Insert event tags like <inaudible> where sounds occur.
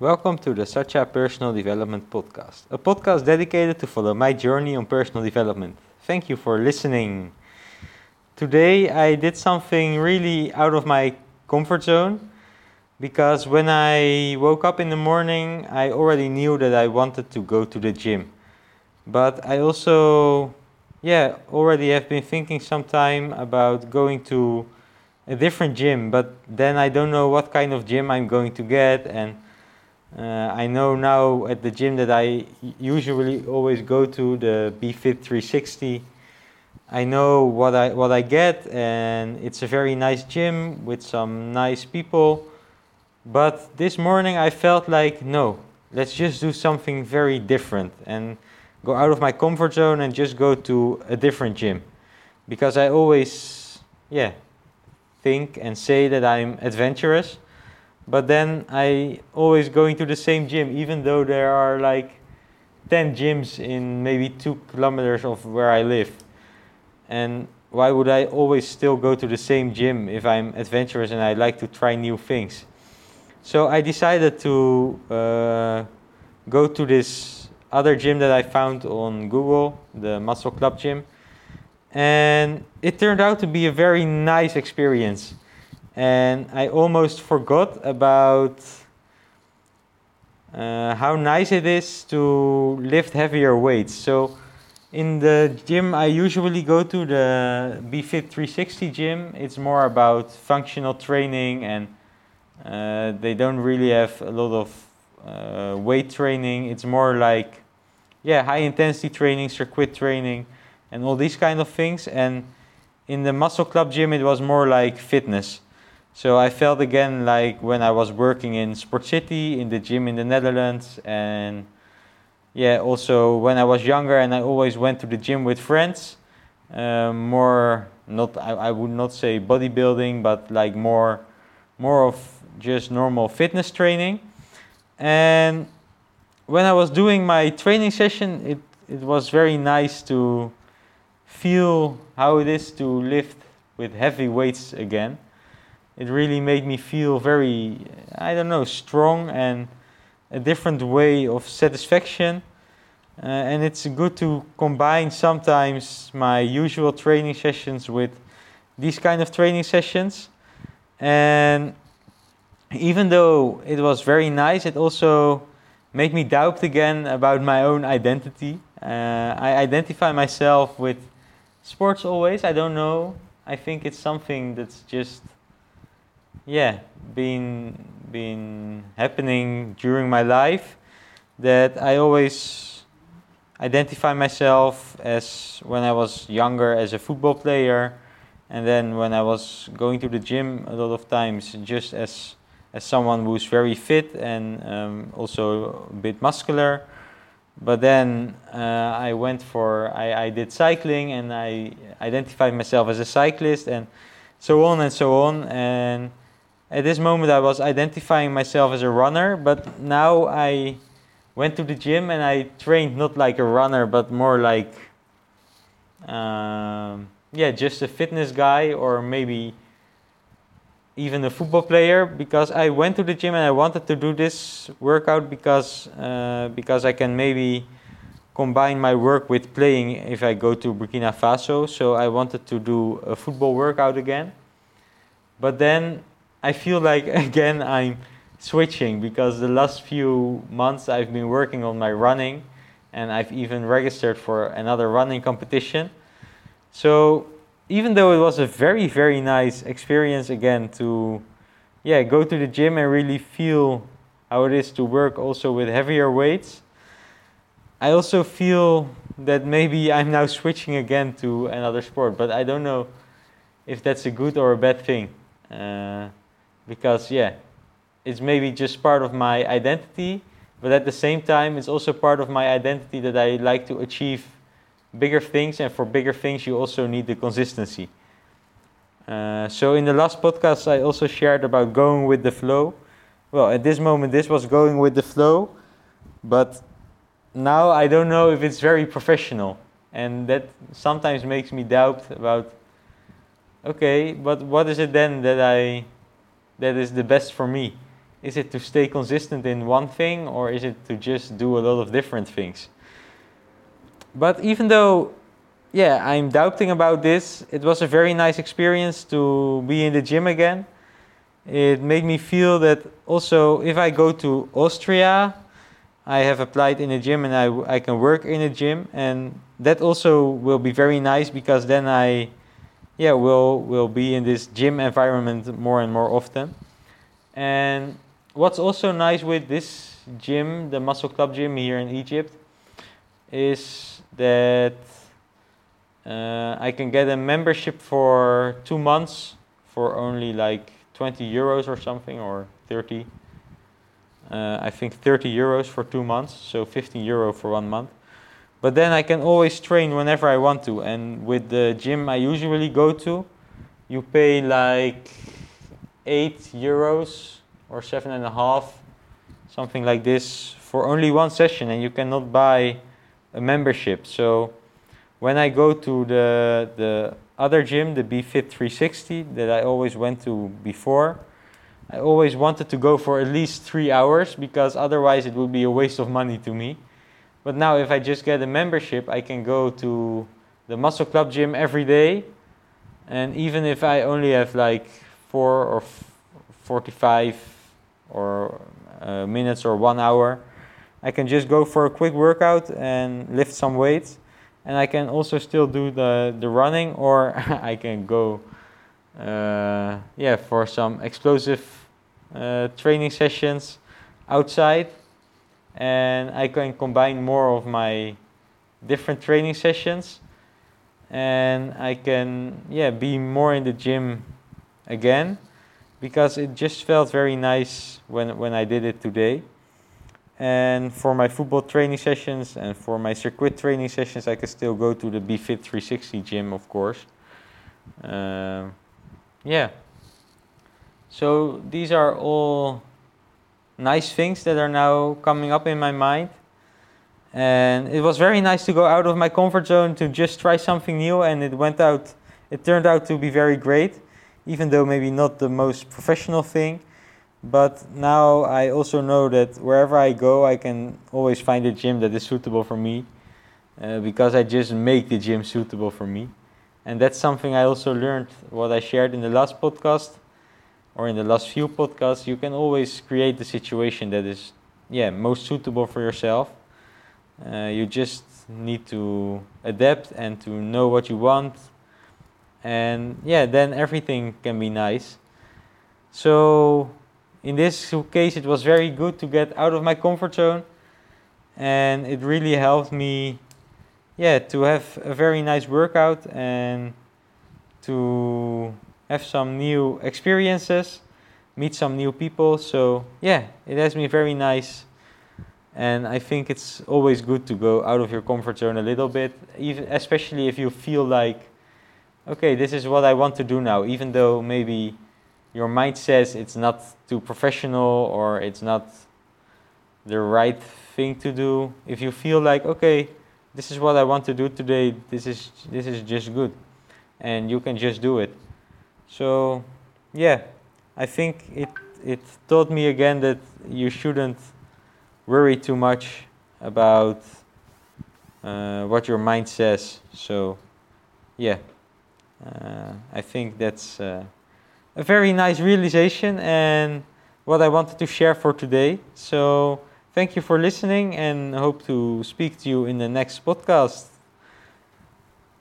Welcome to the Satya Personal Development Podcast, a podcast dedicated to follow my journey on personal development. Thank you for listening. Today I did something really out of my comfort zone because when I woke up in the morning, I already knew that I wanted to go to the gym. But I also, yeah, already have been thinking some time about going to a different gym, but then I don't know what kind of gym I'm going to get and uh, I know now at the gym that I usually always go to, the BFit 360. I know what I what I get, and it's a very nice gym with some nice people. But this morning I felt like no, let's just do something very different and go out of my comfort zone and just go to a different gym, because I always yeah think and say that I'm adventurous but then I always going to the same gym, even though there are like 10 gyms in maybe two kilometers of where I live. And why would I always still go to the same gym if I'm adventurous and I like to try new things? So I decided to uh, go to this other gym that I found on Google, the Muscle Club Gym. And it turned out to be a very nice experience and I almost forgot about uh, how nice it is to lift heavier weights. So, in the gym I usually go to, the BFit 360 gym, it's more about functional training and uh, they don't really have a lot of uh, weight training. It's more like, yeah, high intensity training, circuit training, and all these kind of things. And in the muscle club gym, it was more like fitness. So I felt again like when I was working in Sport City in the gym in the Netherlands and yeah also when I was younger and I always went to the gym with friends um, more not I, I would not say bodybuilding but like more more of just normal fitness training. And when I was doing my training session it it was very nice to feel how it is to lift with heavy weights again it really made me feel very, I don't know, strong and a different way of satisfaction. Uh, and it's good to combine sometimes my usual training sessions with these kind of training sessions. And even though it was very nice, it also made me doubt again about my own identity. Uh, I identify myself with sports always. I don't know. I think it's something that's just yeah been been happening during my life that I always identify myself as when I was younger as a football player and then when I was going to the gym a lot of times just as as someone who's very fit and um, also a bit muscular. But then uh, I went for I, I did cycling and I identified myself as a cyclist and so on and so on and at this moment I was identifying myself as a runner, but now I went to the gym and I trained not like a runner, but more like, um, yeah, just a fitness guy or maybe even a football player because I went to the gym and I wanted to do this workout because uh, because I can maybe combine my work with playing if I go to Burkina Faso. So I wanted to do a football workout again. But then I feel like <laughs> again I'm switching because the last few months I've been working on my running and I've even registered for another running competition. So even though it was a very very nice experience again to yeah go to the gym and really feel how it is to work also with heavier weights I also feel that maybe I'm now switching again to another sport but I don't know if that's a good or a bad thing uh, because yeah it's maybe just part of my identity but at the same time it's also part of my identity that i like to achieve bigger things and for bigger things you also need the consistency. Uh, so in the last podcast i also shared about going with the flow. Well at this moment this was going with the flow but now i don't know if it's very professional and that sometimes makes me doubt about okay but what is it then that i that is the best for me. is it to stay consistent in one thing or is it to just do a lot of different things? But even though, yeah, I'm doubting about this, it was a very nice experience to be in the gym again. It made me feel that also if I go to Austria, I have applied in a gym and I, I can work in a gym and that also will be very nice because then I yeah will will be in this gym environment more and more often. And what's also nice with this gym, the Muscle Club gym here in Egypt, is that uh, I can get a membership for two months for only like 20 euros or something or 30. Uh, I think 30 euros for two months, so 15 euro for one month. But then I can always train whenever I want to. And with the gym I usually go to, you pay like 8 euros or seven and a half, something like this, for only one session, and you cannot buy a membership. So when I go to the the other gym, the BFit 360 that I always went to before, I always wanted to go for at least three hours because otherwise it would be a waste of money to me. But now if I just get a membership, I can go to the Muscle Club gym every day. And even if I only have like four or 45 or uh, minutes or one hour. I can just go for a quick workout and lift some weights. And I can also still do the, the running or <laughs> I can go uh, yeah, for some explosive uh, training sessions outside. And I can combine more of my different training sessions. And I can yeah, be more in the gym again because it just felt very nice when, when I did it today. And for my football training sessions and for my circuit training sessions, I can still go to the BFit 360 gym, of course. Um, yeah. So these are all nice things that are now coming up in my mind. And it was very nice to go out of my comfort zone to just try something new, and it went out, it turned out to be very great even though maybe not the most professional thing. But now I also know that wherever I go, I can always find a gym that is suitable for me uh, because I just make the gym suitable for me. And that's something I also learned what I shared in the last podcast or in the last few podcasts. You can always create the situation that is, yeah, most suitable for yourself. Uh, you just need to adapt and to know what you want and yeah then everything can be nice so in this case it was very good to get out of my comfort zone and it really helped me yeah to have a very nice workout and to have some new experiences meet some new people so yeah it has been very nice and i think it's always good to go out of your comfort zone a little bit even especially if you feel like okay, this is what I want to do now, even though maybe your mind says it's not too professional or it's not the right thing to do. If you feel like, okay, this is what I want to do today, this is this is just good, and you can just do it. So, yeah, I think it it taught me again that you shouldn't worry too much about uh, what your mind says. So, yeah. Uh, I think that's uh, a very nice realization and what I wanted to share for today. So thank you for listening and hope to speak to you in the next podcast.